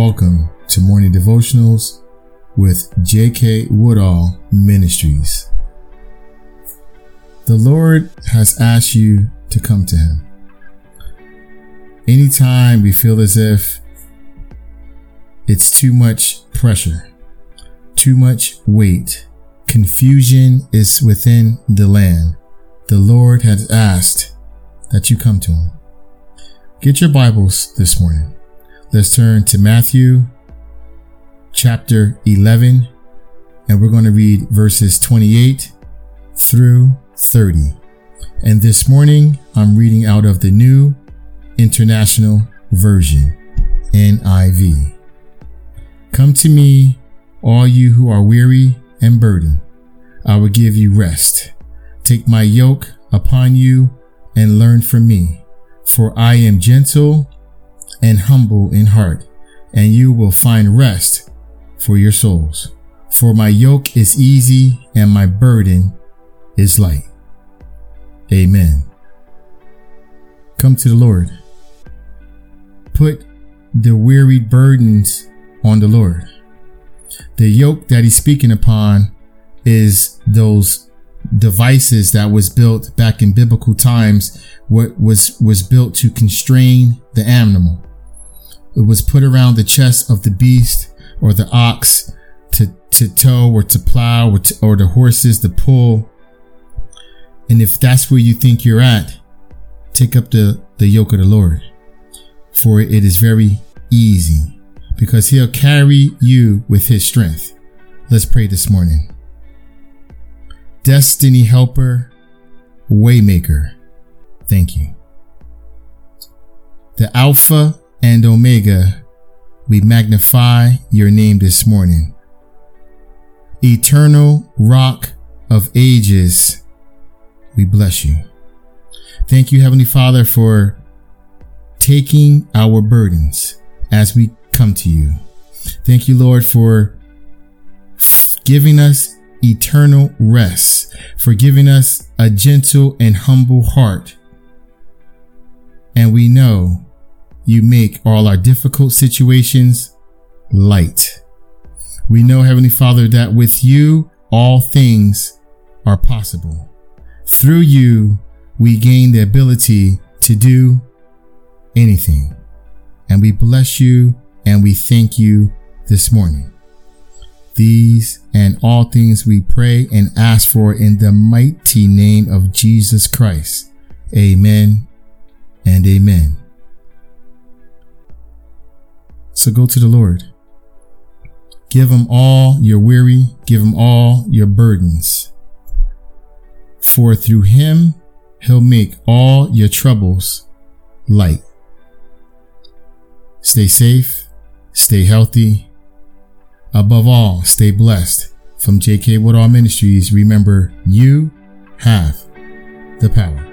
welcome to Morning Devotionals with J.K. Woodall Ministries. The Lord has asked you to come to Him. Anytime we feel as if it's too much pressure, too much weight, confusion is within the land, the Lord has asked that you come to Him. Get your Bibles this morning. Let's turn to Matthew chapter 11, and we're going to read verses 28 through 30. And this morning, I'm reading out of the New International Version, NIV. Come to me, all you who are weary and burdened. I will give you rest. Take my yoke upon you and learn from me, for I am gentle and humble in heart, and you will find rest for your souls. For my yoke is easy and my burden is light. Amen. Come to the Lord. Put the wearied burdens on the Lord. The yoke that he's speaking upon is those devices that was built back in biblical times what was was built to constrain the animal it was put around the chest of the beast or the ox to, to tow or to plow or, to, or the horses to pull. And if that's where you think you're at, take up the, the yoke of the Lord. For it is very easy because he'll carry you with his strength. Let's pray this morning. Destiny helper, waymaker. Thank you. The Alpha and Omega, we magnify your name this morning. Eternal Rock of Ages, we bless you. Thank you, Heavenly Father, for taking our burdens as we come to you. Thank you, Lord, for giving us eternal rest, for giving us a gentle and humble heart. And we know you make all our difficult situations light. We know, Heavenly Father, that with you, all things are possible. Through you, we gain the ability to do anything. And we bless you and we thank you this morning. These and all things we pray and ask for in the mighty name of Jesus Christ. Amen and amen. So go to the Lord. Give him all your weary, give him all your burdens. For through him, he'll make all your troubles light. Stay safe, stay healthy. Above all, stay blessed. From JK Woodall Ministries, remember you have the power.